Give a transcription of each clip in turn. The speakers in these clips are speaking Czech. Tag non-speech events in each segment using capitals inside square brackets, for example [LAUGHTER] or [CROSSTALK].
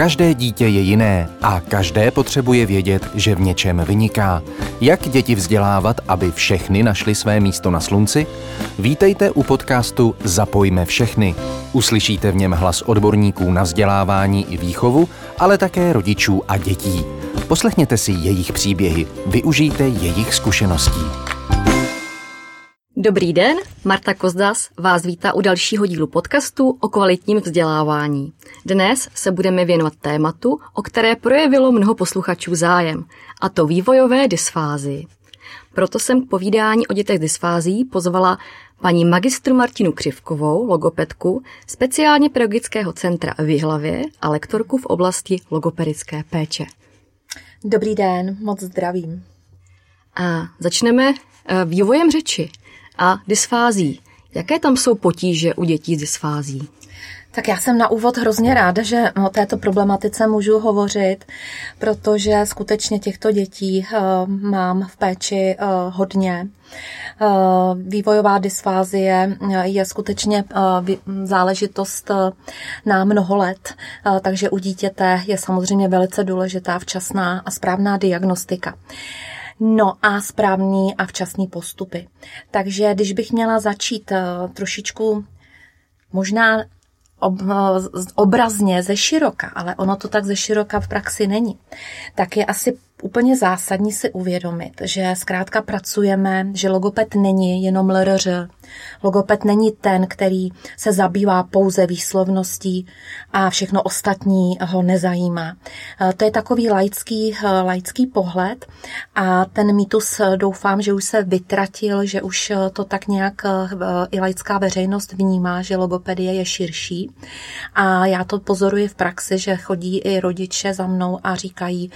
Každé dítě je jiné a každé potřebuje vědět, že v něčem vyniká. Jak děti vzdělávat, aby všechny našly své místo na slunci? Vítejte u podcastu Zapojme všechny. Uslyšíte v něm hlas odborníků na vzdělávání i výchovu, ale také rodičů a dětí. Poslechněte si jejich příběhy, využijte jejich zkušeností. Dobrý den, Marta Kozdas vás vítá u dalšího dílu podcastu o kvalitním vzdělávání. Dnes se budeme věnovat tématu, o které projevilo mnoho posluchačů zájem, a to vývojové dysfázii. Proto jsem k povídání o dětech dysfází pozvala paní magistru Martinu Křivkovou, logopedku, speciálně pedagogického centra v Jihlavě a lektorku v oblasti logopedické péče. Dobrý den, moc zdravím. A začneme eh, vývojem řeči a dysfází. Jaké tam jsou potíže u dětí s dysfází? Tak já jsem na úvod hrozně ráda, že o této problematice můžu hovořit, protože skutečně těchto dětí uh, mám v péči uh, hodně. Uh, vývojová dysfázie je skutečně záležitost na mnoho let, takže u dítěte je samozřejmě velice důležitá včasná a správná diagnostika. No a správný a včasný postupy. Takže když bych měla začít eh, trošičku možná ob, eh, obrazně ze široka, ale ono to tak ze široka v praxi není, tak je asi úplně zásadní si uvědomit, že zkrátka pracujeme, že logoped není jenom LRŘ. Logoped není ten, který se zabývá pouze výslovností a všechno ostatní ho nezajímá. E, to je takový laický, e, laický pohled a ten mýtus e, doufám, že už se vytratil, že už to tak nějak i laická veřejnost vnímá, že logopedie je širší. A já to pozoruji v praxi, že chodí i rodiče za mnou a říkají,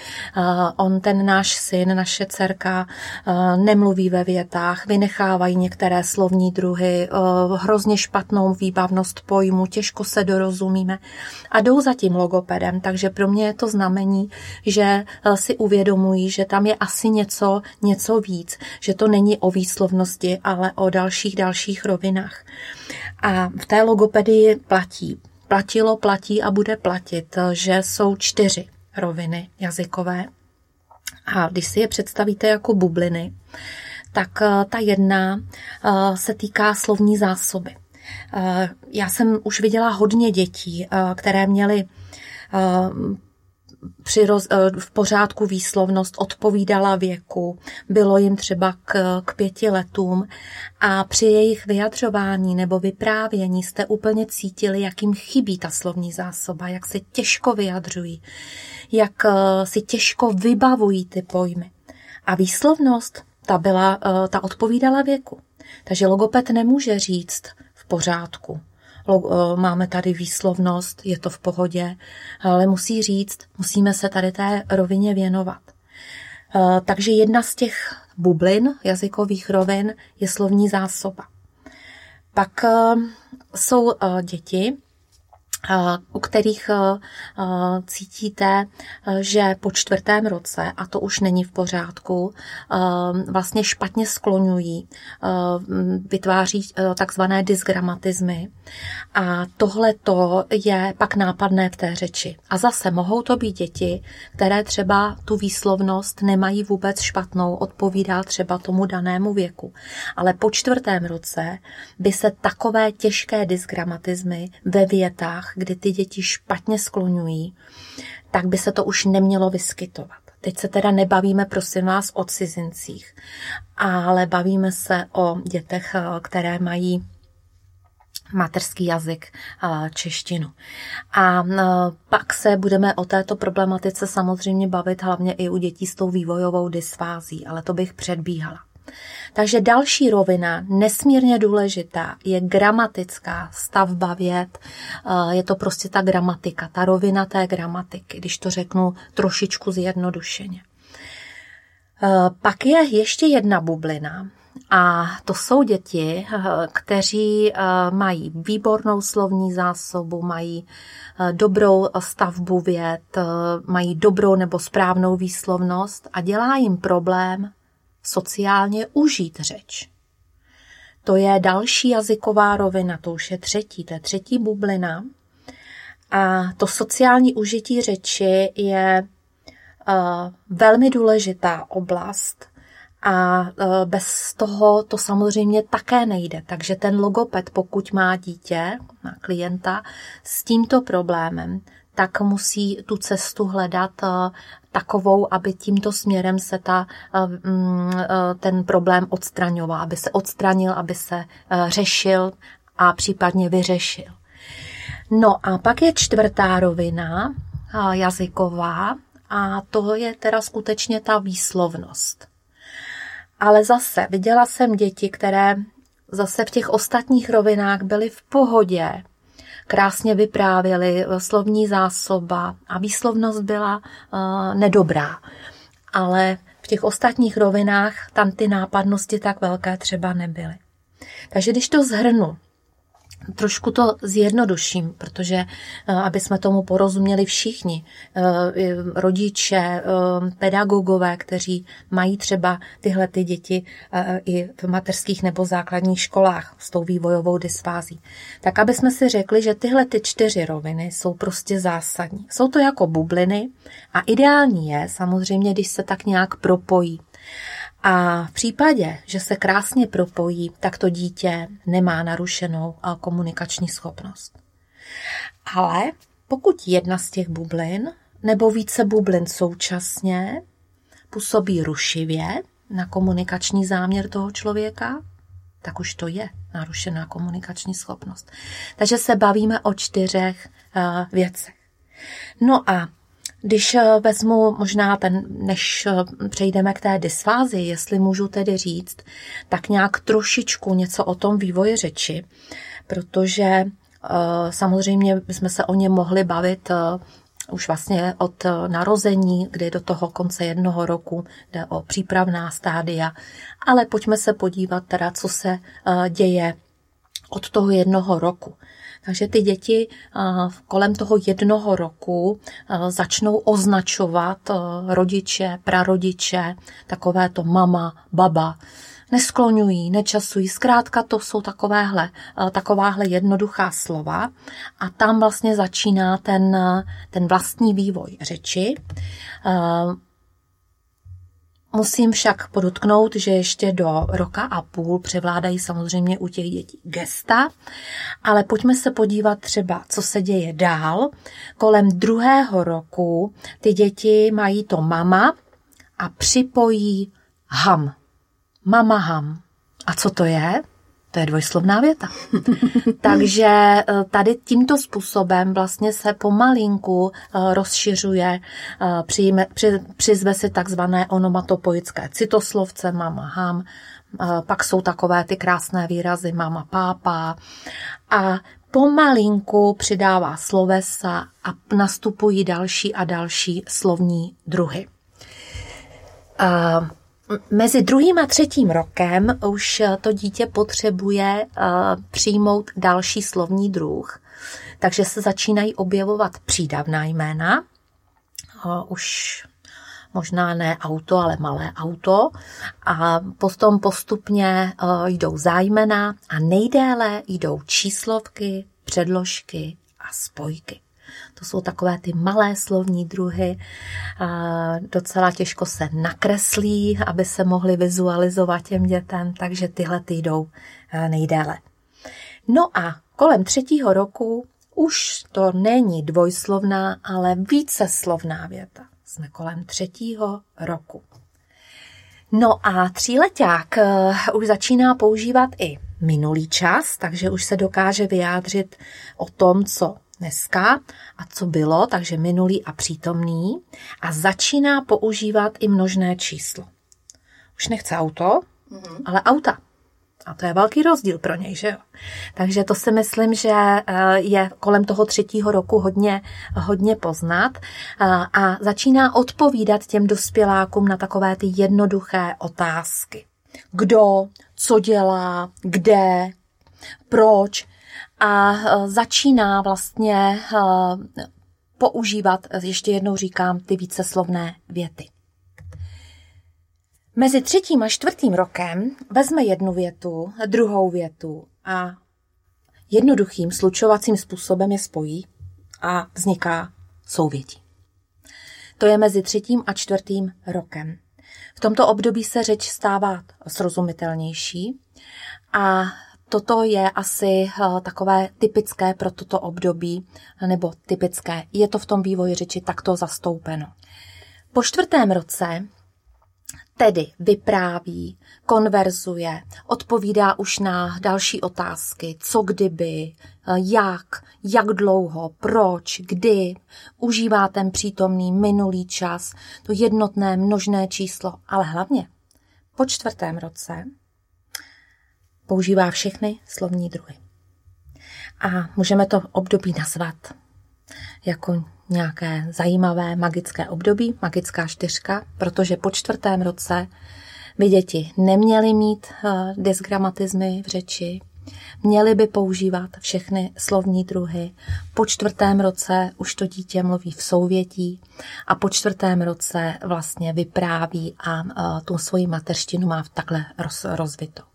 on ten náš syn, naše dcerka eh, nemluví ve větách, vynechávají některé slovní druhy, eh, hrozně špatnou výbavnost pojmu, těžko se dorozumíme a jdou za tím logopedem, takže pro mě je to znamení, že eh, si uvědomují, že tam je asi něco, něco víc, že to není o výslovnosti, ale o dalších, dalších rovinách. A v té logopedii platí, platilo, platí a bude platit, že jsou čtyři roviny jazykové. A když si je představíte jako bubliny, tak eh, ta jedna eh, se týká slovní zásoby. Eh, já jsem už viděla hodně dětí, které měly v pořádku výslovnost odpovídala věku, bylo jim třeba k, k pěti letům a při jejich vyjadřování nebo vyprávění jste úplně cítili, jak jim chybí ta slovní zásoba, jak se těžko vyjadřují, jak eh, si těžko vybavují ty pojmy. A výslovnost, ta, byla, eh, ta odpovídala věku. Takže logoped nemůže říct v pořádku, eh, máme tady výslovnost, je to v pohodě, ale musí říct, musíme se tady té rovině věnovat. Takže jedna z těch bublin jazykových rovin je slovní zásoba. Pak jsou děti, u kterých cítíte, že po čtvrtém roce, a to už není v pořádku, vlastně špatně skloňují, vytváří takzvané dysgramatizmy. A tohle to je pak nápadné v té řeči. A zase mohou to být děti, které třeba tu výslovnost nemají vůbec špatnou, odpovídá třeba tomu danému věku. Ale po čtvrtém roce by se takové těžké dysgramatizmy ve větách kdy ty děti špatně skloňují, tak by se to už nemělo vyskytovat. Teď se teda nebavíme, prosím vás, o cizincích, ale bavíme se o dětech, které mají materský jazyk češtinu. A pak se budeme o této problematice samozřejmě bavit hlavně i u dětí s tou vývojovou dysfází, ale to bych předbíhala. Takže další rovina, nesmírně důležitá, je gramatická stavba věd. Eh, je to prostě ta gramatika, ta rovina té gramatiky, když to řeknu trošičku zjednodušeně. Eh, pak je ještě jedna bublina, a to jsou děti, eh, kteří mají výbornou slovní zásobu, mají dobrou stavbu věd, mají dobrou nebo správnou výslovnost a dělá jim problém sociálně užít řeč. To je další jazyková rovina, to už je třetí, to je třetí bublina. A to sociální užití řeči je uh, velmi důležitá oblast a uh, bez toho to samozřejmě také nejde. Takže ten logoped, pokud má dítě, má klienta s tímto problémem, tak musí tu cestu hledat uh, takovou, aby tímto směrem se ta, mm, ten problém odstraňoval, aby se odstranil, aby se řešil a případně vyřešil. No a pak je čtvrtá rovina jazyková a to je teda skutečně ta výslovnost. Ale zase viděla jsem děti, které zase v těch ostatních rovinách byly v pohodě, krásně vyprávěly, slovní zásoba a výslovnost byla uh, nedobrá. Ale v těch ostatních rovinách tam ty nápadnosti tak velké třeba nebyly. Takže když to zhrnu, Trošku to zjednoduším, protože eh, aby jsme tomu porozuměli všichni, eh, rodiče, eh, pedagogové, kteří mají třeba tyhle ty děti i v mateřských nebo základních školách s tou vývojovou dysfází. Tak aby jsme si řekli, že tyhle ty čtyři roviny jsou prostě zásadní. Jsou to jako bubliny a ideální je samozřejmě, když se tak nějak propojí. A v případě, že se krásně propojí, tak to dítě nemá narušenou komunikační schopnost. Ale pokud jedna z těch bublin nebo více bublin současně působí rušivě na komunikační záměr toho člověka, tak už to je narušená komunikační schopnost. Takže se bavíme o čtyřech uh, věcech. No a když eh, vezmu možná ten, než eh, přejdeme k té dysfázi, jestli můžu tedy říct, tak nějak trošičku něco o tom vývoji řeči, protože eh, samozřejmě jsme se o něm mohli bavit už vlastně od narození, kdy do toho konce jednoho roku jde o přípravná stádia, ale pojďme se podívat teda, co se děje od toho jednoho roku. Takže ty děti kolem toho jednoho roku začnou označovat rodiče, prarodiče, takové to mama, baba, neskloňují, nečasují. Zkrátka to jsou takovéhle, takováhle jednoduchá slova a tam vlastně začíná ten, ten vlastní vývoj řeči. Musím však podotknout, že ještě do roka a půl převládají samozřejmě u těch dětí gesta, ale pojďme se podívat třeba, co se děje dál. Kolem druhého roku ty děti mají to mama a připojí ham. Mama ham. A co to je? To je dvojslovná věta. [LAUGHS] Takže eh, tady tímto způsobem vlastně se pomalinku eh, rozšiřuje, eh, přijme, při, přizve si takzvané onomatopoické citoslovce, mama ham, pak jsou takové ty krásné výrazy mama pápa a pomalinku přidává slovesa a nastupují další a další slovní druhy. Mezi druhým a třetím rokem už to dítě potřebuje eh, přijmout další slovní druh, takže se začínají objevovat přídavná jména. Eh, už možná ne auto, ale malé auto. A potom postupně eh, jdou zájmena a nejdéle jdou číslovky, předložky a spojky. To jsou takové ty malé slovní druhy, docela těžko se nakreslí, aby se mohly vizualizovat těm dětem, takže tyhle ty jdou nejdéle. No a kolem třetího roku už to není dvojslovná, ale víceslovná věta. Jsme kolem třetího roku. No a tříleták už začíná používat i minulý čas, takže už se dokáže vyjádřit o tom, co dneska a co bylo, takže minulý a přítomný a začíná používat i množné číslo. Už nechce auto, mm-hmm. ale auta. A to je velký rozdíl pro něj, že jo? Takže to si myslím, že eh, je kolem toho třetího roku hodně, hodně poznat eh, a začíná odpovídat těm dospělákům na takové ty jednoduché otázky. Kdo, co dělá, kde, proč, a e, začíná vlastně e, používat, ještě jednou říkám, ty víceslovné věty. Mezi třetím a čtvrtým rokem vezme jednu větu, druhou větu a jednoduchým slučovacím způsobem je spojí. a vzniká souvětí. To je mezi třetím a čtvrtým rokem. V tomto období se řeč stává srozumitelnější a toto je asi eh, takové typické pro toto období, nebo typické. Je to v tom vývoji řeči takto zastoupeno. Po čtvrtém roce tedy vypráví, konverzuje, odpovídá už na další otázky, co kdyby, jak, jak dlouho, proč, kdy, užívá ten přítomný minulý čas, to jednotné množné číslo, ale hlavně po čtvrtém roce používá všechny slovní druhy. A můžeme to období nazvat jako nějaké zajímavé magické období, magická čtyřka, protože po čtvrtém roce by děti neměly mít uh, dysgramatizmy v řeči, měly by používat všechny slovní druhy. Po čtvrtém roce už to dítě mluví v souvětí a po čtvrtém roce vlastně vypráví a uh, tu svoji mateřštinu má takhle roz, rozvitou.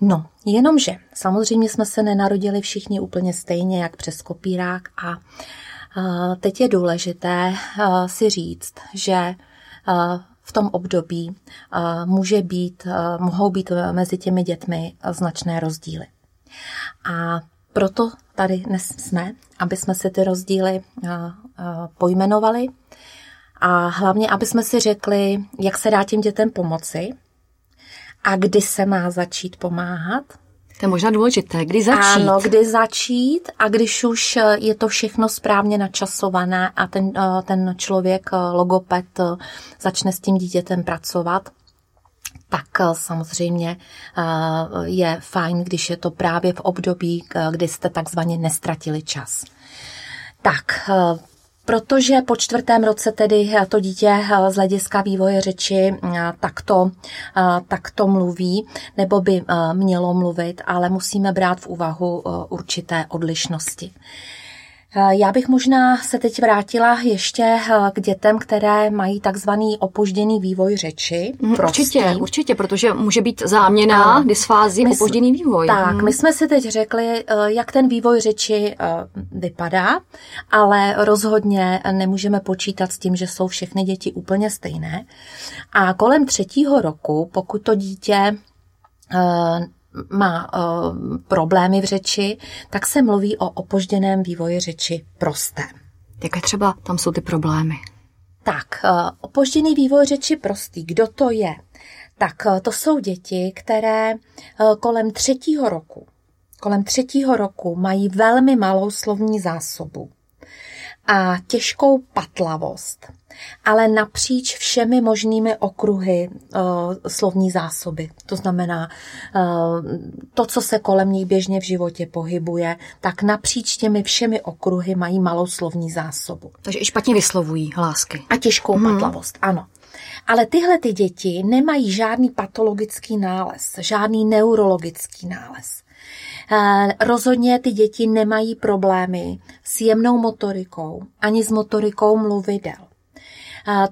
No, jenomže samozřejmě jsme se nenarodili všichni úplně stejně, jak přes kopírák a Teď je důležité si říct, že v tom období může být, mohou být mezi těmi dětmi značné rozdíly. A proto tady dnes jsme, aby jsme si ty rozdíly pojmenovali a hlavně, aby jsme si řekli, jak se dá těm dětem pomoci a kdy se má začít pomáhat to je možná důležité. Kdy začít? Ano, kdy začít a když už eh, je to všechno správně načasované a ten, eh, ten člověk, eh, logoped, začne s tím dítětem pracovat, tak samozřejmě je fajn, když je to právě v období, kdy jste takzvaně nestratili čas. Tak, Protože po čtvrtém roce tedy to dítě eh, z hlediska vývoje řeči eh, takto, eh, takto mluví, nebo by mělo mluvit, ale musíme brát v úvahu určité odlišnosti. Eh, já bych možná se teď vrátila ještě eh, k dětem, které mají takzvaný opožděný vývoj řeči. Mm, určitě, určitě, protože může být záměna, dysfází, opožděný vývoj. Tak, hmm. my jsme si teď řekli, eh, jak ten vývoj řeči vypadá, ale rozhodně nemůžeme počítat s tím, že jsou všechny děti úplně stejné. A kolem třetího roku, pokud to dítě má uh, problémy v řeči, tak se mluví o opožděném vývoji řeči prostém. Jaké třeba tam jsou ty problémy? Tak, uh, opožděný vývoj řeči prostý, kdo to je? Tak uh, to jsou děti, které kolem třetího roku, kolem třetího roku mají velmi malou slovní zásobu a těžkou patlavost, ale napříč všemi možnými okruhy uh, slovní zásoby. To znamená, uh, to, co se kolem nich běžně v životě pohybuje, tak napříč těmi všemi okruhy mají malou slovní zásobu. Takže i špatně vyslovují hlásky. A těžkou hmm. patlavost, ano. Ale tyhle ty děti nemají žádný patologický nález, žádný neurologický nález. Eh, rozhodně ty děti nemají problémy s jemnou motorikou ani s motorikou mluvidel.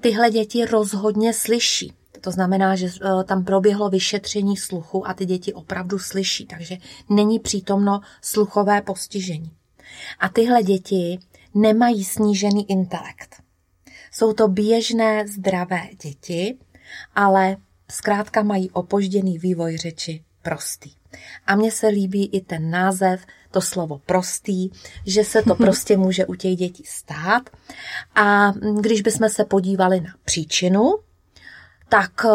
Tyhle děti rozhodně slyší. To znamená, že eh, tam proběhlo vyšetření sluchu a ty děti opravdu slyší, takže není přítomno sluchové postižení. A tyhle děti nemají snížený intelekt. Jsou to běžné, zdravé děti, ale zkrátka mají opožděný vývoj řeči prostý. A mně se líbí i ten název, to slovo prostý, že se to prostě [LAUGHS] může u těch dětí stát. A když bychom se podívali na příčinu, tak eh,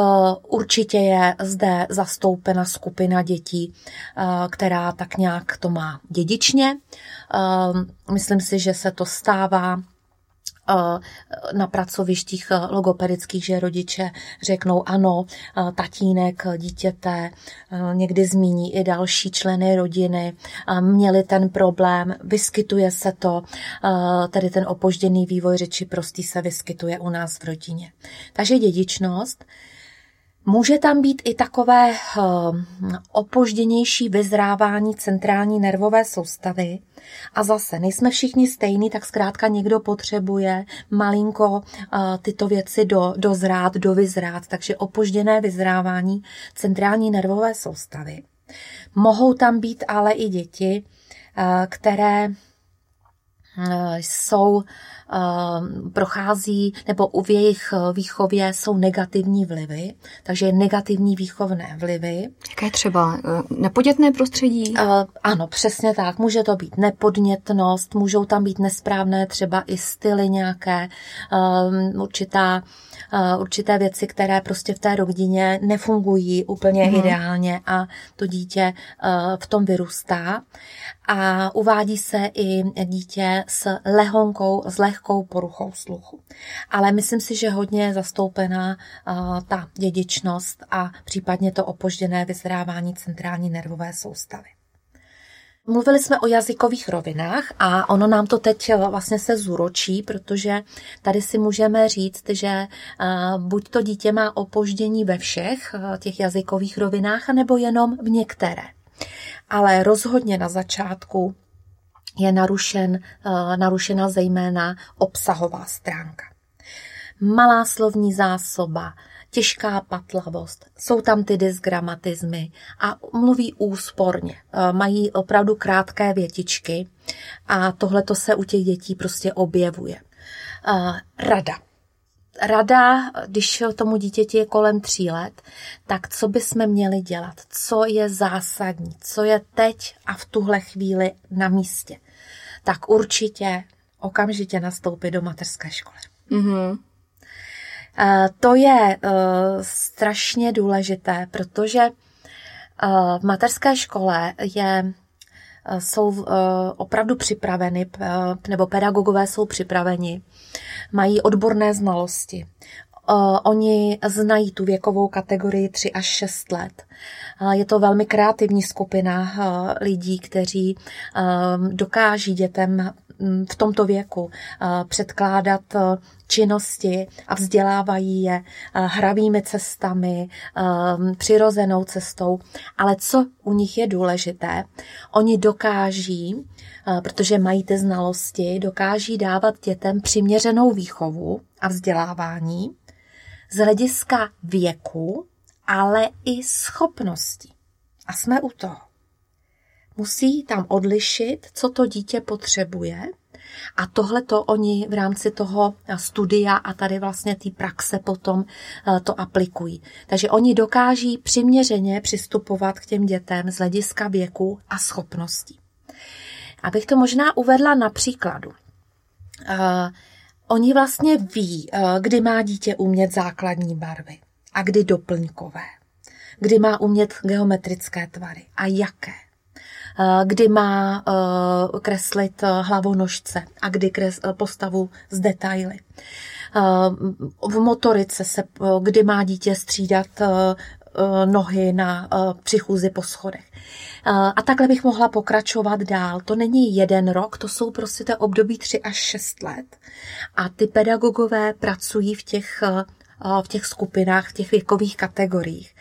určitě je zde zastoupena skupina dětí, eh, která tak nějak to má dědičně. Eh, myslím si, že se to stává na pracovištích eh, logopedických, že rodiče řeknou ano, eh, tatínek dítěte, někdy zmíní i další členy rodiny, měli ten problém, vyskytuje se to, tedy ten opožděný vývoj řeči prostý se vyskytuje u nás v rodině. Takže dědičnost Může tam být i takové uh, opožděnější vyzrávání centrální nervové soustavy. A zase, nejsme všichni stejní, tak zkrátka někdo potřebuje malinko uh, tyto věci do, dozrát, dovyzrát, takže opožděné vyzrávání centrální nervové soustavy. Mohou tam být ale i děti, uh, které jsou prochází, nebo v jejich výchově jsou negativní vlivy, takže negativní výchovné vlivy. Jaké třeba eh, nepodnětné prostředí? Uh, ano, přesně tak. Může to být nepodnětnost, můžou tam být nesprávné třeba i styly nějaké, um, určitá, určité věci, které prostě v té rodině nefungují úplně mm. ideálně a to dítě uh, v tom vyrůstá. A uvádí se i dítě s lehonkou, s lehkou poruchou sluchu. Ale myslím si, že hodně je zastoupená uh, ta dědičnost a případně to opožděné vyzrávání centrální nervové soustavy. Mluvili jsme o jazykových rovinách a ono nám to teď eh, vlastně se zúročí, protože tady si můžeme říct, že eh, buď to dítě má opoždění ve všech těch jazykových rovinách, nebo jenom v některé. Ale rozhodně na začátku je narušen, eh, narušena zejména obsahová stránka. Malá slovní zásoba, těžká patlavost, jsou tam ty dysgramatizmy a mluví úsporně. Eh, mají opravdu krátké větičky a tohle to se u těch dětí prostě objevuje. Eh, rada rada, když tomu dítěti je kolem tří let, tak co bychom měli dělat? Co je zásadní? Co je teď a v tuhle chvíli na místě? Tak určitě okamžitě nastoupit do mateřské školy. Mm-hmm. To je uh, strašně důležité, protože uh, v mateřské škole je jsou opravdu připraveny, nebo pedagogové jsou připraveni mají odborné znalosti. Oni znají tu věkovou kategorii 3 až 6 let. Je to velmi kreativní skupina lidí, kteří dokáží dětem v tomto věku předkládat činnosti a vzdělávají je hravými cestami, přirozenou cestou. Ale co u nich je důležité, oni dokáží, protože mají ty znalosti, dokáží dávat dětem přiměřenou výchovu a vzdělávání z hlediska věku, ale i schopností. A jsme u toho. Musí tam odlišit, co to dítě potřebuje, a tohle to oni v rámci toho studia a tady vlastně té praxe potom eh, to aplikují. Takže oni dokáží přiměřeně přistupovat k těm dětem z hlediska věku a schopností. Abych to možná uvedla na příkladu. Uh, oni vlastně ví, kdy má dítě umět základní barvy a kdy doplňkové. Kdy má umět geometrické tvary a jaké. Uh, kdy má uh, kreslit hlavonožce a kdy kres, postavu z detaily. V motorice se, kdy má dítě střídat nohy na přichůzi po schodech. A takhle bych mohla pokračovat dál. To není jeden rok, to jsou prostě to období 3 až 6 let. A ty pedagogové pracují v těch v těch skupinách, v těch věkových kategoriích.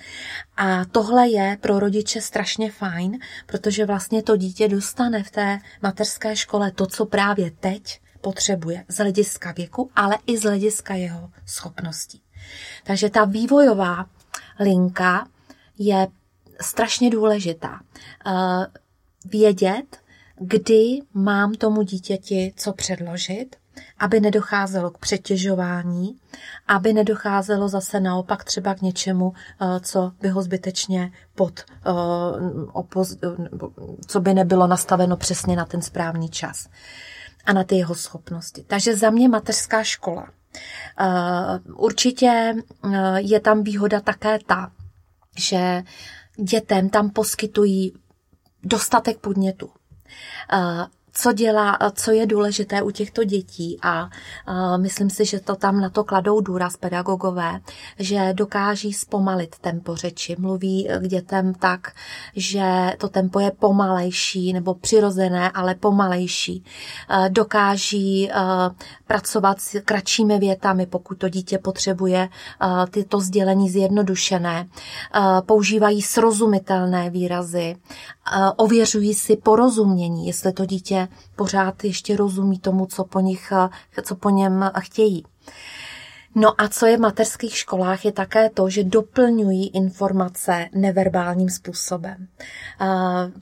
A tohle je pro rodiče strašně fajn, protože vlastně to dítě dostane v té mateřské škole to, co právě teď potřebuje z hlediska věku, ale i z hlediska jeho schopností. Takže ta vývojová linka je strašně důležitá. Vědět, kdy mám tomu dítěti co předložit, aby nedocházelo k přetěžování, aby nedocházelo zase naopak třeba k něčemu, eh, co by ho zbytečně pod, eh, co by nebylo nastaveno přesně na ten správný čas a na ty jeho schopnosti. Takže za mě mateřská škola. Určitě je tam výhoda také ta, že dětem tam poskytují dostatek podnětu co dělá, co je důležité u těchto dětí a myslím si, že to tam na to kladou důraz pedagogové, že dokáží zpomalit tempo řeči, mluví k dětem tak, že to tempo je pomalejší nebo přirozené, ale pomalejší. Uh, dokáží uh, pracovat s kratšími větami, pokud to dítě potřebuje tyto sdělení zjednodušené. Používají srozumitelné výrazy, ověřují si porozumění, jestli to dítě pořád ještě rozumí tomu, co po, nich, co po něm chtějí. No a co je v mateřských školách, je také to, že doplňují informace neverbálním způsobem.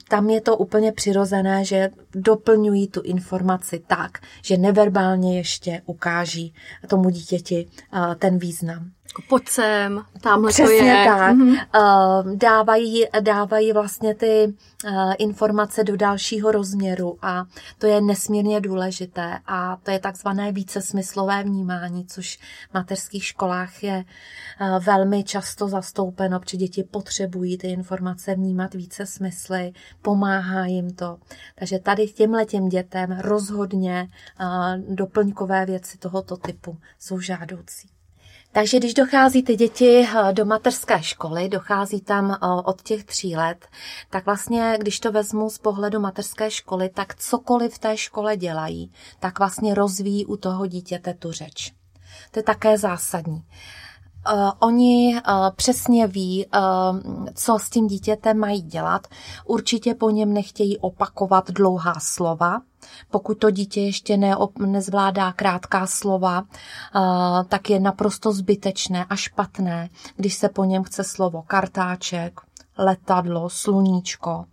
Tam je to úplně přirozené, že doplňují tu informaci tak, že neverbálně ještě ukáží tomu dítěti ten význam. Jako pojď sem, tamhle Přesně to je. tak. Mm-hmm. Dávají, dávají vlastně ty eh, informace do dalšího rozměru a to je nesmírně důležité a to je takzvané vícesmyslové vnímání, což v mateřských školách je eh, velmi často zastoupeno, protože děti potřebují ty informace vnímat více smysly, pomáhá jim to. Takže tady těmhle těm dětem rozhodně doplňkové věci tohoto typu jsou žádoucí. Takže když dochází ty děti eh, do mateřské školy, dochází tam eh, od těch tří let, tak vlastně, když to vezmu z pohledu mateřské školy, tak cokoliv v té škole dělají, tak vlastně rozvíjí u toho dítěte tu řeč. To je také zásadní. Uh, oni uh, přesně ví, uh, co s tím dítětem mají dělat. Určitě po něm nechtějí opakovat dlouhá slova, pokud to dítě ještě ne, nezvládá krátká slova, tak je naprosto zbytečné a špatné, když se po něm chce slovo kartáček, letadlo, sluníčko,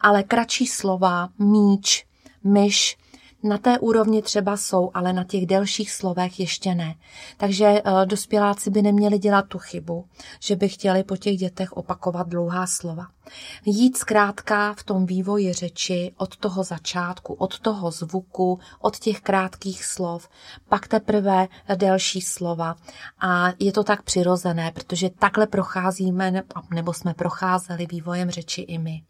ale kratší slova, míč, myš, na té úrovni třeba jsou, ale na těch delších slovech ještě ne. Takže eh, dospěláci by neměli dělat tu chybu, že by chtěli po těch dětech opakovat dlouhá slova. Jít zkrátka v tom vývoji řeči od toho začátku, od toho zvuku, od těch krátkých slov, pak teprve delší slova. A je to tak přirozené, protože takhle procházíme, nebo jsme procházeli vývojem řeči i my.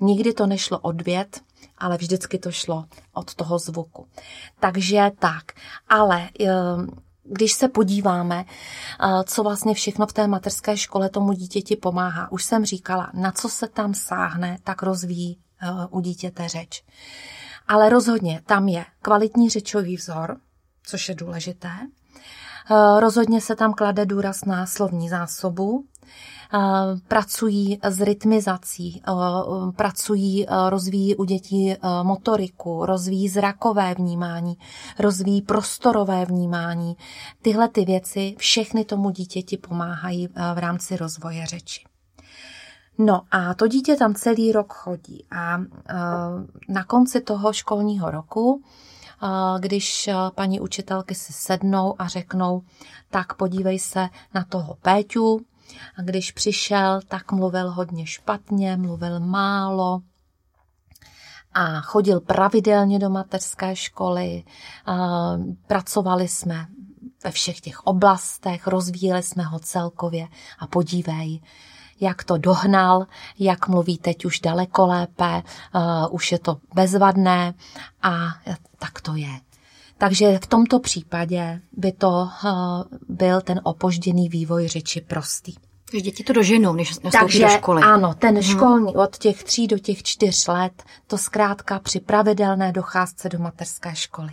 Nikdy to nešlo od věd, ale vždycky to šlo od toho zvuku. Takže tak, ale ehm, když se podíváme, eh, co vlastně všechno v té mateřské škole tomu dítěti pomáhá, už jsem říkala, na co se tam sáhne, tak rozvíjí eh, u dítěte řeč. Ale rozhodně tam je kvalitní řečový vzor, což je důležité. Eh, rozhodně se tam klade důraz na slovní zásobu, pracují s rytmizací, pracují, rozvíjí u dětí motoriku, rozvíjí zrakové vnímání, rozvíjí prostorové vnímání. Tyhle ty věci všechny tomu dítěti pomáhají v rámci rozvoje řeči. No a to dítě tam celý rok chodí a na konci toho školního roku když paní učitelky si sednou a řeknou, tak podívej se na toho Péťu, a když přišel, tak mluvil hodně špatně, mluvil málo a chodil pravidelně do mateřské školy. Pracovali jsme ve všech těch oblastech, rozvíjeli jsme ho celkově a podívej, jak to dohnal, jak mluví teď už daleko lépe, uh, už je to bezvadné a tak to je. Takže v tomto případě by to uh, byl ten opožděný vývoj řeči prostý. Takže děti to doženou, než nastoupí Takže, do školy. ano, ten hmm. školní od těch tří do těch čtyř let, to zkrátka při pravidelné docházce do mateřské školy.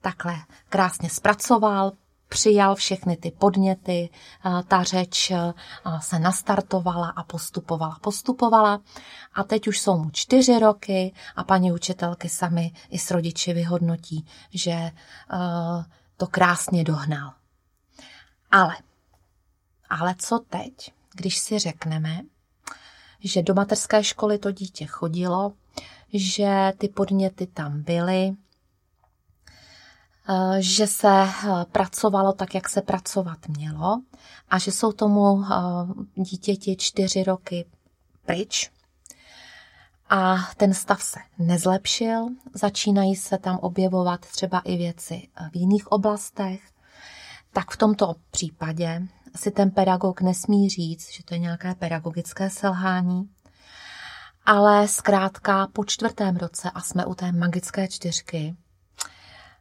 Takhle krásně zpracoval, přijal všechny ty podněty, ta řeč se nastartovala a postupovala, postupovala. A teď už jsou mu čtyři roky a paní učitelky sami i s rodiči vyhodnotí, že to krásně dohnal. Ale ale co teď, když si řekneme, že do mateřské školy to dítě chodilo, že ty podněty tam byly, eh, že se eh, pracovalo tak, jak se pracovat mělo a že jsou tomu eh, dítěti čtyři roky pryč. A ten stav se nezlepšil, začínají se tam objevovat třeba i věci v jiných oblastech, tak v tomto případě si ten pedagog nesmí říct, že to je nějaké pedagogické selhání, ale zkrátka po čtvrtém roce, a jsme u té magické čtyřky,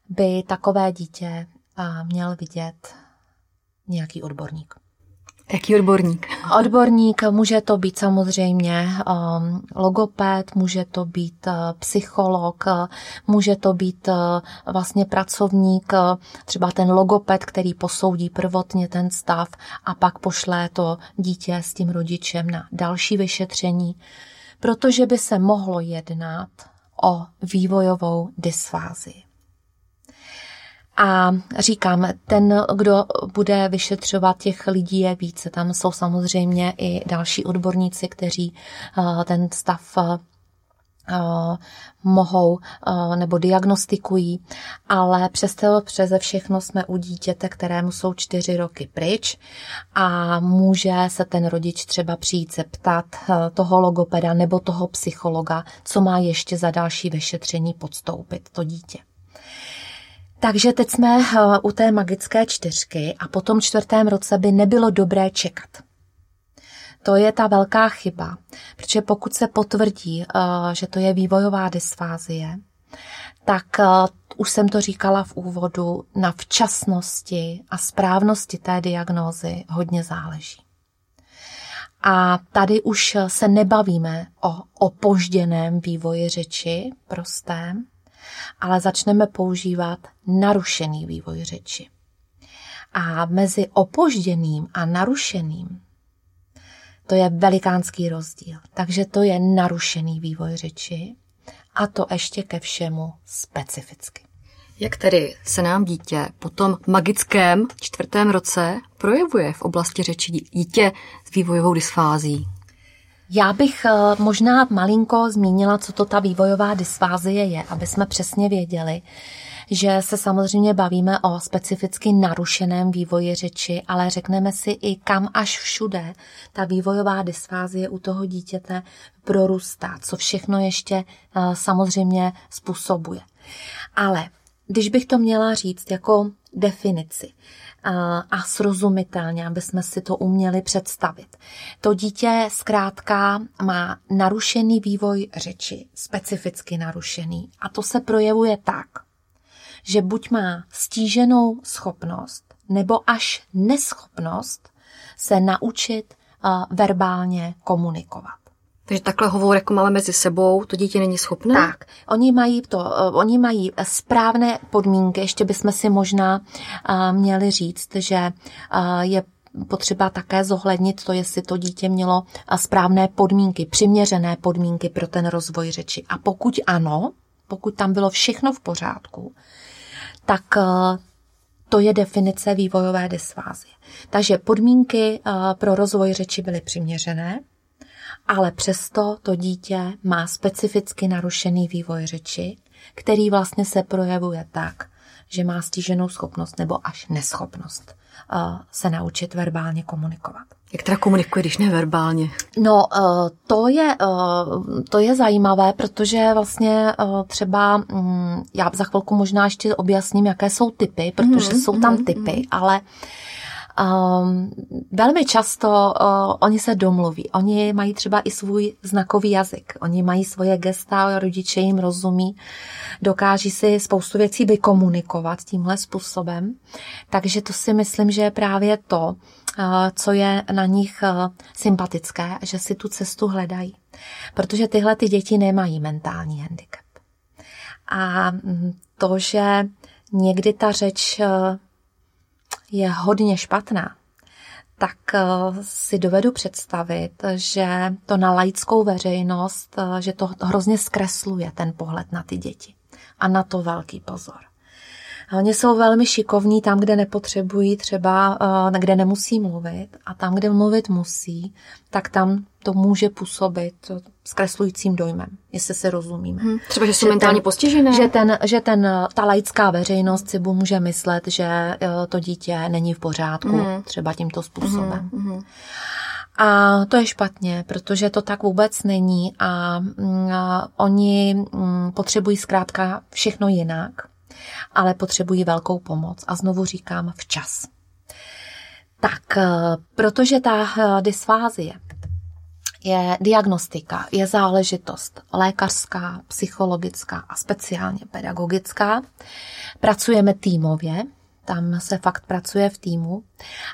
by takové dítě měl vidět nějaký odborník. Jaký odborník? Odborník může to být samozřejmě um, logoped, může to být uh, psycholog, může to být uh, vlastně pracovník, uh, třeba ten logoped, který posoudí prvotně ten stav a pak pošle to dítě s tím rodičem na další vyšetření, protože by se mohlo jednat o vývojovou dysfázii. A říkám, ten, kdo bude vyšetřovat těch lidí je více. Tam jsou samozřejmě i další odborníci, kteří ten stav mohou nebo diagnostikují, ale přesto přeze všechno jsme u dítěte, kterému jsou čtyři roky pryč a může se ten rodič třeba přijít se ptat toho logopeda nebo toho psychologa, co má ještě za další vyšetření podstoupit to dítě. Takže teď jsme u té magické čtyřky a po tom čtvrtém roce by nebylo dobré čekat. To je ta velká chyba, protože pokud se potvrdí, eh, že to je vývojová dysfázie, tak eh, už jsem to říkala v úvodu, na včasnosti a správnosti té diagnózy hodně záleží. A tady už se nebavíme o opožděném vývoji řeči, prostém, ale začneme používat narušený vývoj řeči. A mezi opožděným a narušeným to je velikánský rozdíl. Takže to je narušený vývoj řeči a to ještě ke všemu specificky. Jak tedy se nám dítě po tom magickém čtvrtém roce projevuje v oblasti řeči dítě s vývojovou dysfází? Já bych eh, možná malinko zmínila, co to ta vývojová dysfázie je, aby jsme přesně věděli, že se samozřejmě bavíme o specificky narušeném vývoji řeči, ale řekneme si i kam až všude ta vývojová dysfázie u toho dítěte prorůstá, co všechno ještě eh, samozřejmě způsobuje. Ale když bych to měla říct jako definici eh, a srozumitelně, aby jsme si to uměli představit. To dítě zkrátka má narušený vývoj řeči, specificky narušený. A to se projevuje tak, že buď má stíženou schopnost nebo až neschopnost se naučit uh, verbálně komunikovat. Takže takhle hovor, jako máme mezi sebou, to dítě není schopné? Tak, oni mají, to, uh, oni mají správné podmínky, ještě bychom si možná uh, měli říct, že je potřeba také zohlednit to, jestli to dítě mělo správné podmínky, přiměřené podmínky pro ten rozvoj řeči. A pokud ano, pokud tam bylo všechno v pořádku, tak eh, to je definice vývojové dysfázie. Takže podmínky eh, pro rozvoj řeči byly přiměřené, ale přesto to dítě má specificky narušený vývoj řeči, který vlastně se projevuje tak, že má stíženou schopnost nebo až neschopnost se naučit verbálně komunikovat. Jak teda komunikuje, když neverbálně? No, e, to je, e, to je zajímavé, protože vlastně třeba, mm, já za chvilku možná ještě objasním, jaké jsou typy, protože mm, jsou tam mm, typy, mm. ale Um, velmi často uh, oni se domluví. Oni mají třeba i svůj znakový jazyk. Oni mají svoje gesta, rodiče jim rozumí, dokáží si spoustu věcí vykomunikovat tímhle způsobem. Takže to si myslím, že je právě to, uh, co je na nich uh, sympatické, že si tu cestu hledají. Protože tyhle ty děti nemají mentální handicap. A mm, to, že někdy ta řeč uh, je hodně špatná, tak eh, si dovedu představit, že to na laickou veřejnost, eh, že to hrozně zkresluje ten pohled na ty děti. A na to velký pozor. A oni jsou velmi šikovní tam, kde nepotřebují, třeba eh, kde nemusí mluvit a tam, kde mluvit musí, tak tam to může působit zkreslujícím dojmem, jestli se rozumíme. Hmm, třeba, že jsou že mentálně ten, postižené? Že, ten, že ten, ta laická veřejnost si může myslet, že eh, to dítě není v pořádku, hmm. třeba tímto způsobem. Hmm, hmm. A to je špatně, protože to tak vůbec není a, mm, a oni mm, potřebují zkrátka všechno jinak ale potřebují velkou pomoc. A znovu říkám včas. Tak, eh, protože ta eh, dysfázie je diagnostika, je záležitost lékařská, psychologická a speciálně pedagogická. Pracujeme týmově, tam se fakt pracuje v týmu.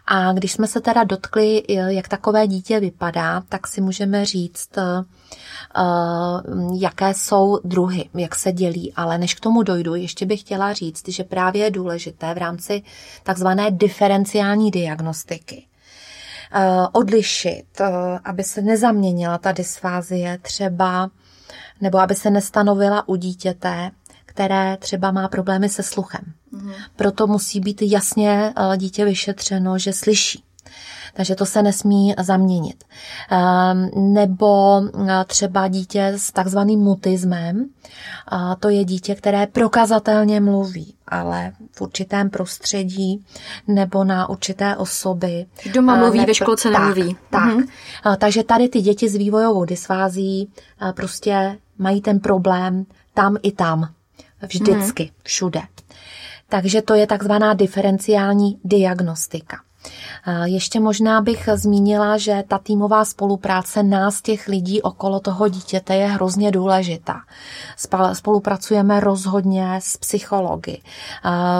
A když jsme se teda dotkli, jak takové dítě vypadá, tak si můžeme říct, eh, jaké jsou druhy, jak se dělí. Ale než k tomu dojdu, ještě bych chtěla říct, že právě je důležité v rámci takzvané diferenciální diagnostiky eh, odlišit, eh, aby se nezaměnila ta dysfázie třeba, nebo aby se nestanovila u dítěte, které třeba má problémy se sluchem Proto musí být jasně eh, dítě vyšetřeno, že slyší. Takže to se nesmí zaměnit. Ehm, nebo eh, třeba dítě s takzvaným mutismem, to je dítě, které prokazatelně mluví, ale v určitém prostředí nebo na určité osoby. Doma mluví, ne, ve školce tak, nemluví. Tak, mhm. takže tady ty děti s vývojovou dysfází prostě mají ten problém tam i tam. Vždycky, mhm. všude. Takže to je takzvaná diferenciální diagnostika. Ještě možná bych zmínila, že ta týmová spolupráce nás, těch lidí okolo toho dítěte, je hrozně důležitá. Spolupracujeme rozhodně s psychologi,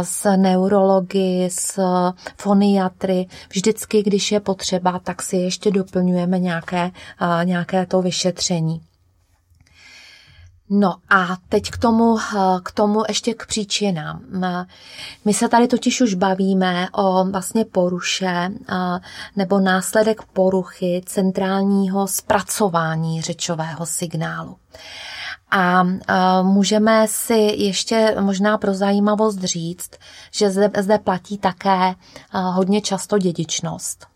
s neurologi, s foniatry. Vždycky, když je potřeba, tak si ještě doplňujeme nějaké, nějaké to vyšetření. No a teď k tomu, eh, k tomu ještě k příčinám. My se tady totiž už bavíme o vlastně poruše eh, nebo následek poruchy centrálního zpracování řečového signálu. A eh, můžeme si ještě možná pro zajímavost říct, že zde, zde platí také hodně často dědičnost.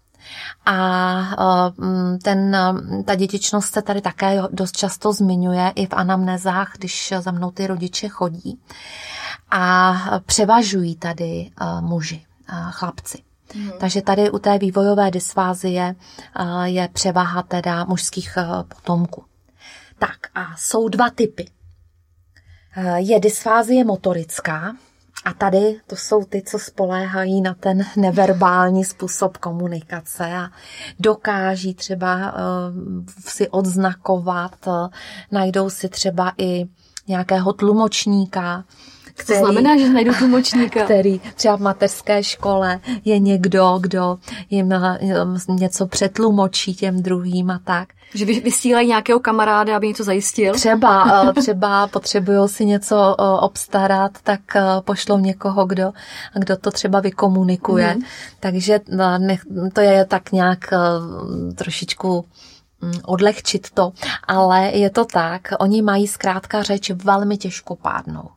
A mm, ten, ta dětičnost se tady také dost často zmiňuje i v anamnezách, když za mnou ty rodiče chodí. A převažují tady muži, chlapci. Hmm. Takže tady u té vývojové dysfázie je převaha teda mužských potomků. Tak a jsou dva typy. Je dysfázie motorická, a tady to jsou ty, co spoléhají na ten neverbální způsob komunikace a dokáží třeba uh, si odznakovat, uh, najdou si třeba i nějakého tlumočníka, který, to znamená, že najdu tlumočníka. Který třeba v mateřské škole je někdo, kdo jim eh, něco přetlumočí těm druhým a tak. Že vysílají nějakého kamaráda, aby něco zajistil? Třeba, [LAUGHS] eh, třeba potřebují si něco eh, obstarat, tak pošlou někoho, kdo, kdo to třeba vykomunikuje. Mm. Takže to je tak nějak trošičku mm, odlehčit to, ale je to tak, oni mají zkrátka řeč velmi těžkopádnou.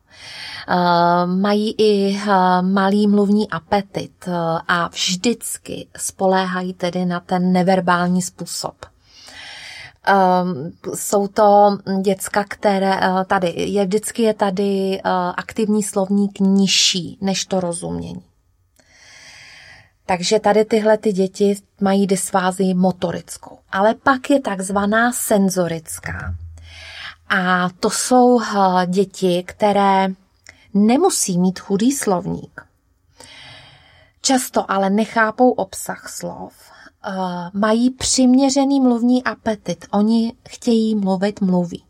Eh, mají i eh, malý mluvní apetit eh, a vždycky spoléhají tedy na ten neverbální způsob. Jsou to děcka, které tady, je vždycky je tady aktivní slovník nižší než to rozumění. Takže tady tyhle ty děti mají dysfázii motorickou. Ale pak je takzvaná senzorická. A to jsou děti, které nemusí mít chudý slovník. Často ale nechápou obsah slov, mají přiměřený mluvní apetit, oni chtějí mluvit, mluví.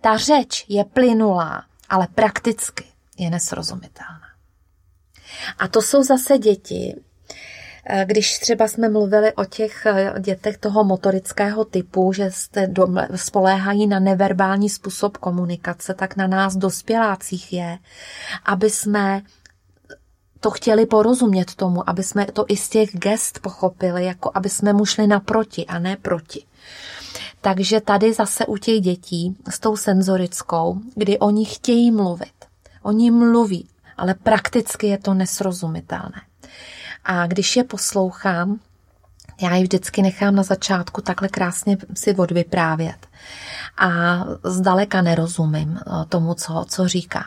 Ta řeč je plynulá, ale prakticky je nesrozumitelná. A to jsou zase děti, když třeba jsme mluvili o těch eh, dětech toho motorického typu, že jste spoléhají na neverbální způsob komunikace, tak na nás dospělácích je, aby jsme to chtěli porozumět tomu, aby jsme to i z těch gest pochopili, jako aby jsme mu šli naproti a ne proti. Takže tady zase u těch dětí s tou senzorickou, kdy oni chtějí mluvit. Oni mluví, ale prakticky je to nesrozumitelné. A když je poslouchám, já ji vždycky nechám na začátku takhle krásně si odvyprávět. A zdaleka nerozumím eh, tomu, co, co říká.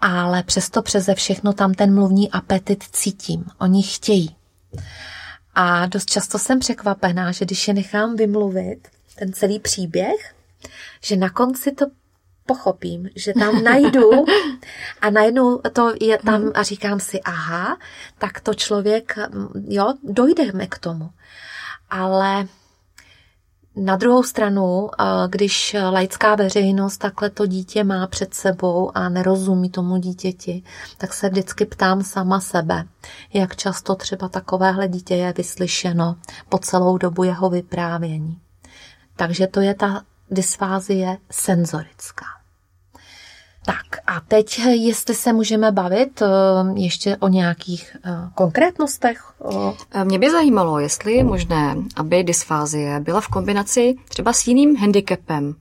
Ale přesto přeze všechno tam ten mluvní apetit cítím. Oni chtějí. A dost často jsem překvapená, že když je nechám vymluvit, ten celý příběh, že na konci to pochopím, že tam najdu a najednou to je tam a říkám si, aha, tak to člověk, jo, dojdeme k tomu. Ale na druhou stranu, když laická veřejnost takhle to dítě má před sebou a nerozumí tomu dítěti, tak se vždycky ptám sama sebe, jak často třeba takovéhle dítě je vyslyšeno po celou dobu jeho vyprávění. Takže to je ta dysfázie senzorická. Tak a teď, jestli se můžeme bavit eh, ještě o nějakých eh, konkrétnostech? Eh, mě by zajímalo, jestli je možné, aby dysfázie byla v kombinaci třeba s jiným handicapem,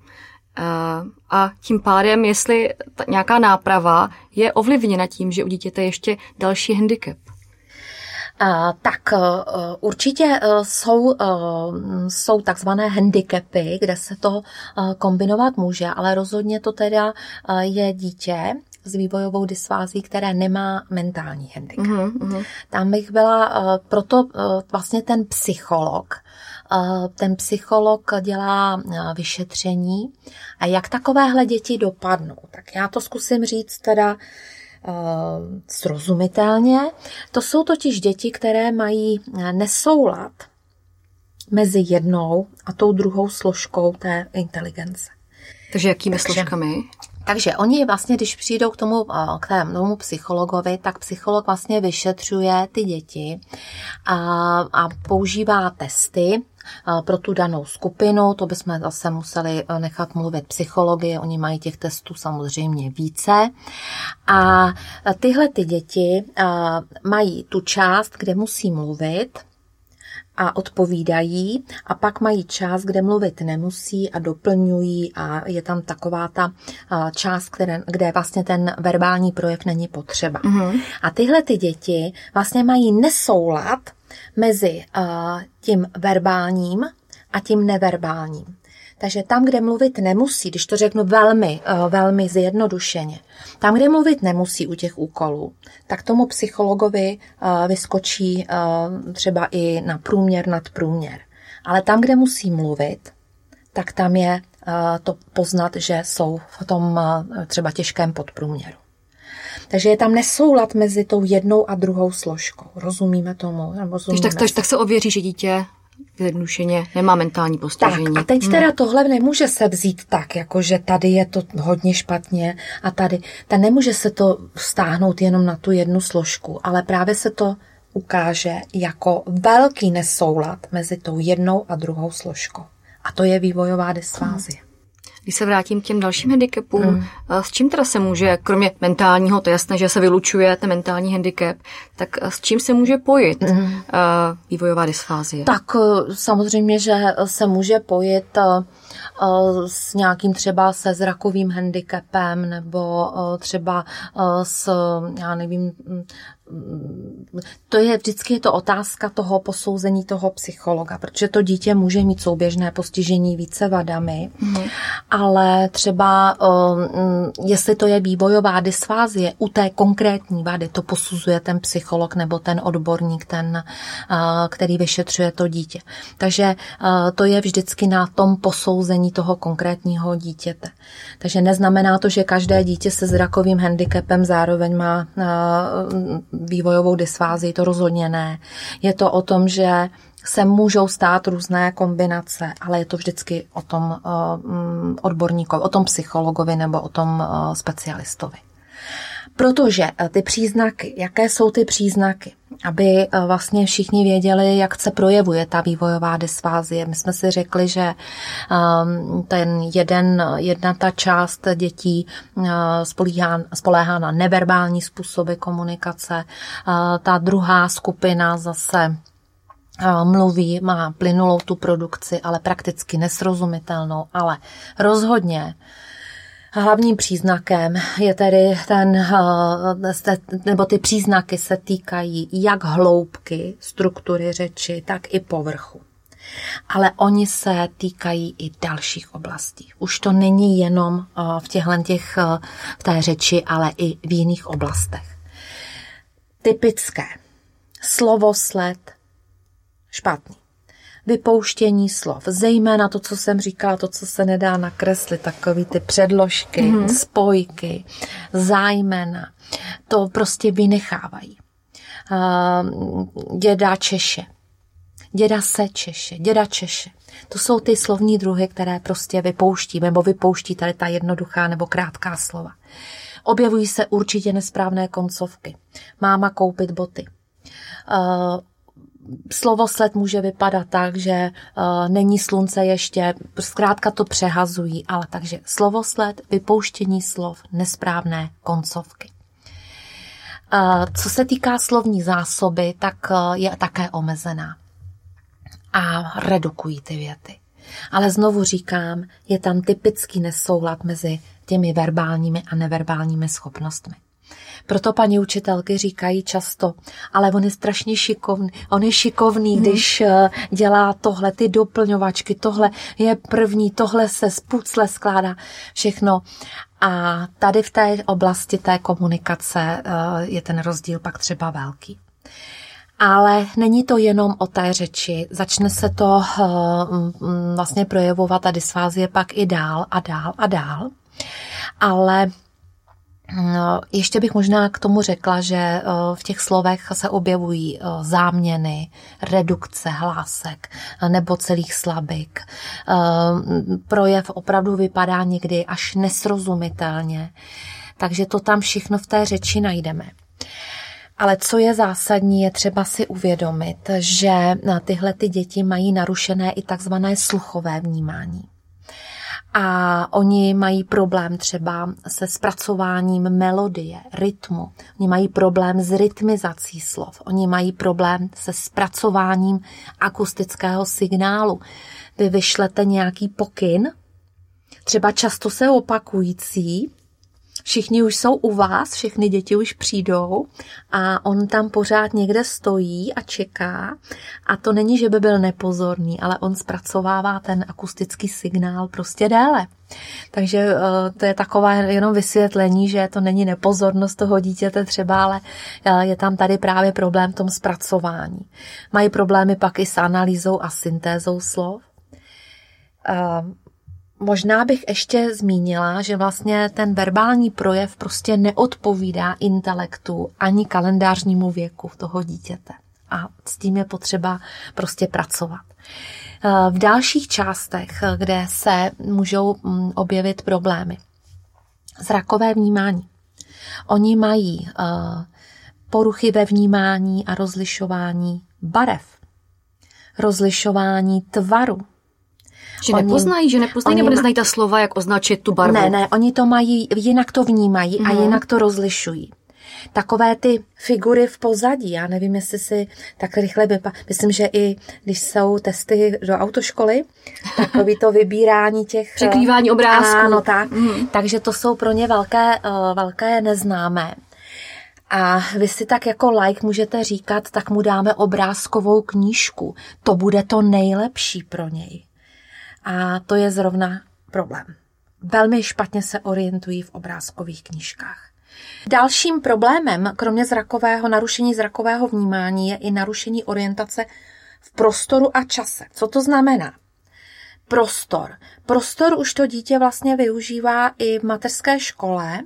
a tím pádem, jestli nějaká náprava je ovlivněna tím, že u dítěte ještě další handicap. Tak určitě jsou, jsou takzvané handicapy, kde se to kombinovat může, ale rozhodně to teda je dítě, s vývojovou dysfází, které nemá mentální handicap. Mm-hmm. Tam bych byla, proto vlastně ten psycholog, ten psycholog dělá vyšetření a jak takovéhle děti dopadnou. Tak já to zkusím říct teda srozumitelně. To jsou totiž děti, které mají nesoulad mezi jednou a tou druhou složkou té inteligence. Takže jakými Takže, složkami? Takže oni vlastně, když přijdou k tomu, k tomu psychologovi, tak psycholog vlastně vyšetřuje ty děti a, a používá testy, pro tu danou skupinu, to bychom zase museli e, nechat mluvit psychologi, oni mají těch testů samozřejmě více. A tyhle ty děti mají tu část, kde musí mluvit, a odpovídají a pak mají část, kde mluvit nemusí a doplňují a je tam taková ta část, které, kde vlastně ten verbální projev není potřeba. Mm-hmm. A tyhle ty děti vlastně mají nesoulad mezi tím verbálním a tím neverbálním. Takže tam, kde mluvit nemusí, když to řeknu velmi, velmi zjednodušeně, tam, kde mluvit nemusí u těch úkolů, tak tomu psychologovi vyskočí třeba i na průměr, nad průměr. Ale tam, kde musí mluvit, tak tam je to poznat, že jsou v tom třeba těžkém podprůměru. Takže je tam nesoulad mezi tou jednou a druhou složkou. Rozumíme tomu? Rozumíme takže tak, tak se ověří, že dítě zjednušeně nemá mentální postižení. Tak a teď teda hmm. tohle nemůže se vzít tak, jako že tady je to hodně špatně a tady. Ta nemůže se to stáhnout jenom na tu jednu složku, ale právě se to ukáže jako velký nesoulad mezi tou jednou a druhou složkou. A to je vývojová dysfázie. Hmm. Když se vrátím k těm dalším handicapům, hmm. s čím teda se může, kromě mentálního, to je jasné, že se vylučuje ten mentální handicap, tak s čím se může pojít hmm. vývojová dysfázie? Tak samozřejmě, že se může pojít e, s nějakým třeba se zrakovým handicapem nebo třeba s, já nevím, to je vždycky je to otázka toho posouzení toho psychologa, protože to dítě může mít souběžné postižení více vadami, mm. ale třeba um, jestli to je vývojová dysfázie u té konkrétní vady, to posuzuje ten psycholog nebo ten odborník, ten, uh, který vyšetřuje to dítě. Takže uh, to je vždycky na tom posouzení toho konkrétního dítěte. Takže neznamená to, že každé dítě se zrakovým handicapem zároveň má uh, vývojovou dysfázii, to rozhodně ne. Je to o tom, že se můžou stát různé kombinace, ale je to vždycky o tom uh, odborníkovi, o tom psychologovi nebo o tom uh, specialistovi. Protože eh, ty příznaky, jaké jsou ty příznaky, aby eh, vlastně všichni věděli, jak se projevuje ta vývojová dysfázie. My jsme si řekli, že ehm, ten jeden, jedna ta část dětí eh, spolíhá, spoléhá na neverbální způsoby komunikace, ta druhá skupina zase mluví, má plynulou tu produkci, ale prakticky nesrozumitelnou, ale rozhodně Hlavním příznakem je tedy ten, eh, nebo ty příznaky se týkají jak hloubky struktury řeči, tak i povrchu. Ale oni se týkají i dalších oblastí. Už to není jenom eh, v těchto těch, eh, v té řeči, ale i v jiných oblastech. Typické. Slovosled špatný vypouštění slov, zejména to, co jsem říkala, to, co se nedá nakreslit, takový ty předložky, mm-hmm. spojky, zájmena, to prostě vynechávají. Uh, děda Češe, děda se Češe, děda Češe. To jsou ty slovní druhy, které prostě vypouští, nebo vypouští tady ta jednoduchá nebo krátká slova. Objevují se určitě nesprávné koncovky. Máma koupit boty. Uh, slovosled může vypadat tak, že uh, není slunce ještě, zkrátka to přehazují, ale takže slovosled, vypouštění slov, nesprávné koncovky. Uh, co se týká slovní zásoby, tak uh, je také omezená. A redukují ty věty. Ale znovu říkám, je tam typický nesoulad mezi těmi verbálními a neverbálními schopnostmi. Proto paní učitelky říkají často, ale on je strašně šikovný, on je šikovný, hmm. když eh, dělá tohle, ty doplňovačky, tohle je první, tohle se z pucle skládá, všechno. A tady v té oblasti té komunikace eh, je ten rozdíl pak třeba velký. Ale není to jenom o té řeči, začne se to eh, vlastně projevovat a dysfázie pak i dál a dál a dál. Ale ještě bych možná k tomu řekla, že eh, v těch slovech se objevují eh, záměny, redukce hlásek eh, nebo celých slabik. Projev opravdu vypadá někdy až nesrozumitelně, takže to tam všechno v té řeči najdeme. Ale co je zásadní, je třeba si uvědomit, že tyhle ty děti mají narušené i takzvané sluchové vnímání a oni mají problém třeba se zpracováním melodie, rytmu. Oni mají problém s rytmizací slov. Oni mají problém se zpracováním akustického signálu. Vy vyšlete nějaký pokyn, třeba často se opakující, Všichni už jsou u vás, všechny děti už přijdou a on tam pořád někde stojí a čeká. A to není, že by byl nepozorný, ale on zpracovává ten akustický signál prostě déle. Takže eh, to je takové jenom vysvětlení, že to není nepozornost toho dítěte třeba, ale eh, je tam tady právě problém v tom zpracování. Mají problémy pak i s analýzou a syntézou slov. Možná bych ještě zmínila, že vlastně ten verbální projev prostě neodpovídá intelektu ani kalendářnímu věku toho dítěte. A s tím je potřeba prostě pracovat. V dalších částech, kde se můžou mm, objevit problémy. Zrakové vnímání. Oni mají eh, poruchy ve vnímání a rozlišování barev, rozlišování tvaru, že oni, nepoznají, že nepoznají nebo neznají ta slova, jak označit tu barvu? Ne, ne, oni to mají, jinak to vnímají mm. a mhm. jinak to rozlišují. Takové ty figury v pozadí, já nevím, jestli si tak rychle vypa... Myslím, že i když jsou testy do autoškoly, [LAUGHS] takový to vybírání těch... Překrývání obrázků. Ano, tak. Mm. Takže to jsou pro ně velké, uh, velké neznámé. A vy si tak jako like můžete říkat, tak mu dáme obrázkovou knížku. To bude to nejlepší pro něj. A to je zrovna problém. Velmi špatně se orientují v obrázkových knížkách. Dalším problémem, kromě zrakového narušení zrakového vnímání, je i narušení orientace v prostoru a čase. Co to znamená? Prostor. Prostor už to dítě vlastně využívá i v mateřské škole,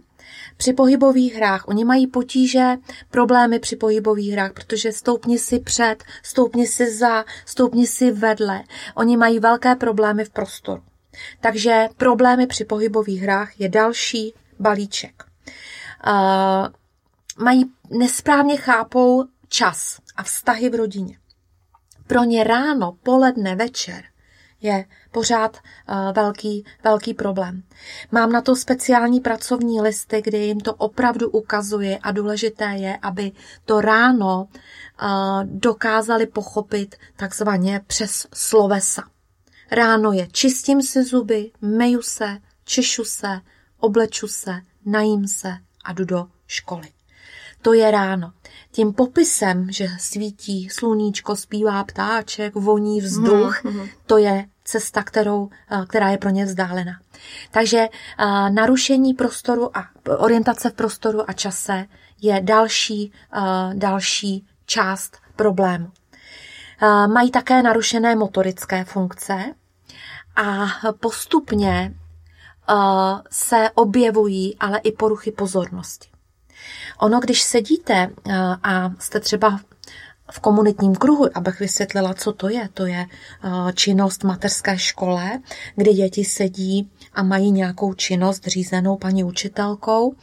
při pohybových hrách. Oni mají potíže, problémy při pohybových hrách, protože stoupni si před, stoupni si za, stoupni si vedle. Oni mají velké problémy v prostoru. Takže problémy při pohybových hrách je další balíček. Uh, mají nesprávně chápou čas a vztahy v rodině. Pro ně ráno, poledne, večer je pořád uh, velký, velký problém. Mám na to speciální pracovní listy, kde jim to opravdu ukazuje a důležité je, aby to ráno uh, dokázali pochopit takzvaně přes slovesa. Ráno je čistím si zuby, meju se, češu se, obleču se, najím se a jdu do školy. To je ráno. Tím popisem, že svítí sluníčko, zpívá ptáček, voní vzduch, mm-hmm. to je cesta, kterou, eh, která je pro ně vzdálená. Takže eh, narušení prostoru a orientace v prostoru a čase je další, eh, další část problému. Mají také narušené motorické funkce a postupně se objevují ale i poruchy pozornosti. Ono, když sedíte a jste třeba v komunitním kruhu, abych vysvětlila, co to je. To je eh, činnost v mateřské škole, kdy děti sedí a mají nějakou činnost řízenou paní učitelkou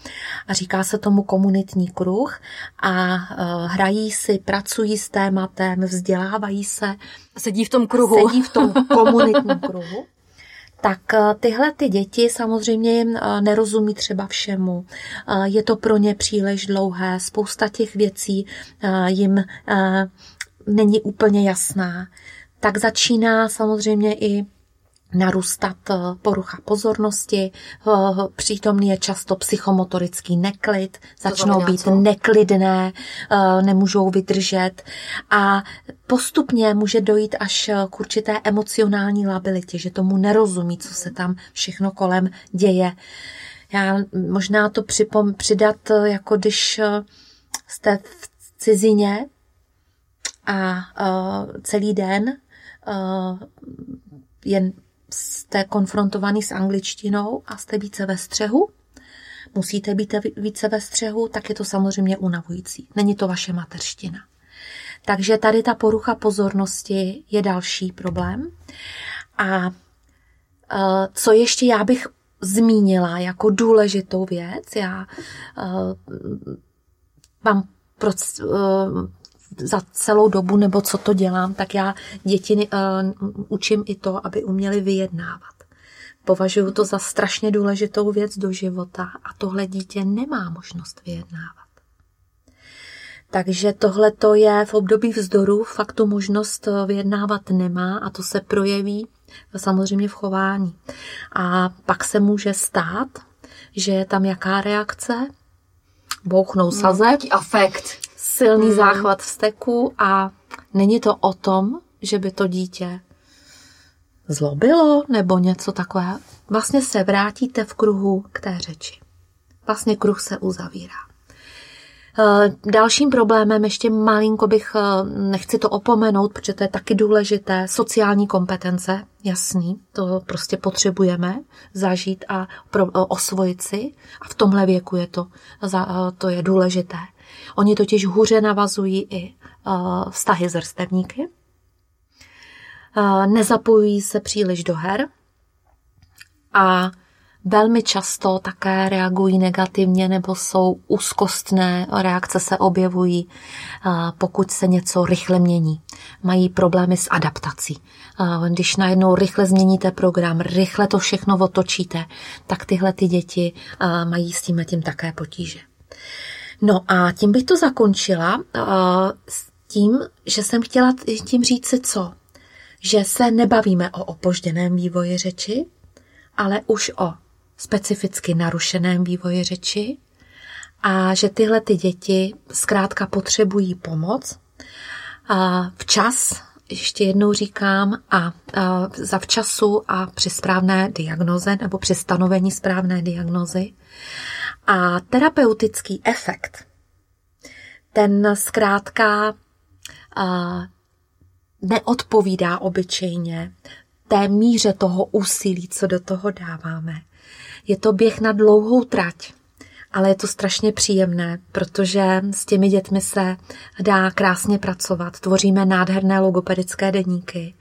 a říká se tomu komunitní kruh a eh, hrají si, pracují s tématem, vzdělávají se. Sedí v tom kruhu. Sedí v tom komunitním kruhu tak eh, tyhle ty děti samozřejmě jim eh, nerozumí třeba všemu. Eh, je to pro ně příliš dlouhé, spousta těch věcí jim není úplně jasná. Tak začíná samozřejmě i narůstat eh, porucha pozornosti, eh, přítomný je často psychomotorický neklid, začnou být neklidné, eh, nemůžou vydržet a postupně může dojít až k určité emocionální labilitě, že tomu nerozumí, co se tam všechno kolem děje. Já možná to připom, přidat, jako když jste v cizině a celý den jen jste konfrontovaný s angličtinou a jste více ve střehu, musíte být více ve střehu, tak je to samozřejmě unavující. Není to vaše mateřština. Takže tady ta porucha pozornosti je další problém. A e, co ještě já bych zmínila jako důležitou věc, já e, mám za celou dobu, nebo co to dělám, tak já děti uh, učím i to, aby uměli vyjednávat. Považuji to za strašně důležitou věc do života a tohle dítě nemá možnost vyjednávat. Takže tohle to je v období vzdoru, fakt tu možnost eh, vyjednávat nemá a to se projeví samozřejmě v chování. A pak se může stát, že je tam jaká reakce? Bouchnou sazeb. No, afekt silný mm. záchvat vzteku a není to o tom, že by to dítě zlobilo nebo něco takového. Vlastně se vrátíte v kruhu k té řeči. Vlastně kruh se uzavírá. Eh, dalším problémem, ještě malinko bych, eh, nechci to opomenout, protože to je taky důležité, sociální kompetence, jasný, to prostě potřebujeme zažít a osvojit si a v tomhle věku je to, to je důležité. Oni totiž hůře navazují i uh, vztahy s vrstevníky, uh, nezapojují se příliš do her a velmi často také reagují negativně nebo jsou úzkostné reakce se objevují, uh, pokud se něco rychle mění. Mají problémy s adaptací. Když najednou rychle změníte program, rychle to všechno otočíte, tak tyhle ty děti mají s tím tím také potíže. No a tím bych to zakončila uh, s tím, že jsem chtěla tím říct si co? Že se nebavíme o opožděném vývoji řeči, ale už o specificky narušeném vývoji řeči a že tyhle ty děti zkrátka potřebují pomoc a včas, ještě jednou říkám, a, a za včasu a při správné diagnoze nebo při stanovení správné diagnozy a terapeutický efekt, ten zkrátka uh, neodpovídá obyčejně té míře toho úsilí, co do toho dáváme. Je to běh na dlouhou trať ale je to strašně příjemné, protože s těmi dětmi se dá krásně pracovat. Tvoříme nádherné logopedické deníky.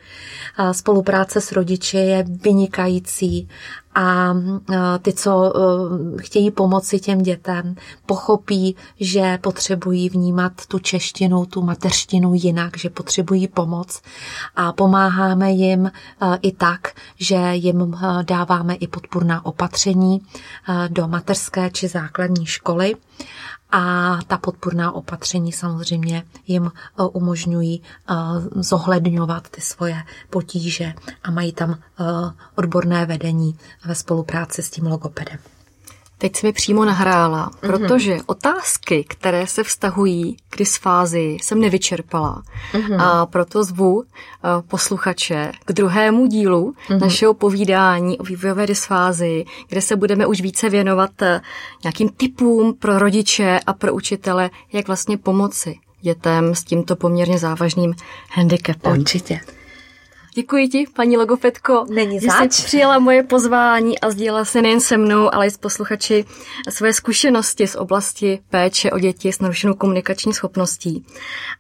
Spolupráce s rodiči je vynikající a ty, co chtějí pomoci těm dětem, pochopí, že potřebují vnímat tu češtinu, tu mateřštinu jinak, že potřebují pomoc. A pomáháme jim i tak, že jim dáváme i podpůrná opatření do mateřské či základní školy a ta podpůrná opatření samozřejmě jim eh, umožňují eh, zohledňovat ty svoje potíže a mají tam eh, odborné vedení ve spolupráci s tím logopedem. Teď mi přímo nahrála, mm-hmm. protože otázky, které se vztahují k dysfázii, jsem nevyčerpala. Mm-hmm. A proto zvu uh, posluchače k druhému dílu mm-hmm. našeho povídání o vývojové dysfázii, kde se budeme už více věnovat uh, nějakým typům pro rodiče a pro učitele, jak vlastně pomoci dětem s tímto poměrně závažným handicapem. Určitě. Děkuji ti, paní logopedko, Není že jsi přijela moje pozvání a sdělila se nejen se mnou, ale i s posluchači své zkušenosti z oblasti péče o děti s narušenou komunikační schopností.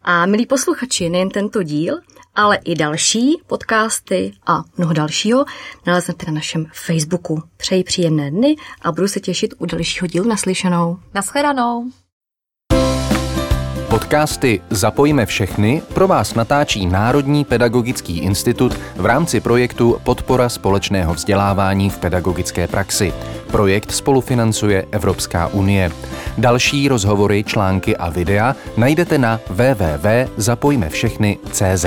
A milí posluchači, nejen tento díl, ale i další podcasty a mnoho dalšího naleznete na našem Facebooku. Přeji příjemné dny a budu se těšit u dalšího dílu naslyšenou. Naschledanou. Podcasty Zapojíme všechny pro vás natáčí Národní pedagogický institut v rámci projektu Podpora společného vzdělávání v pedagogické praxi. Projekt spolufinancuje Evropská unie. Další rozhovory, články a videa najdete na www.zapojmevšechny.cz.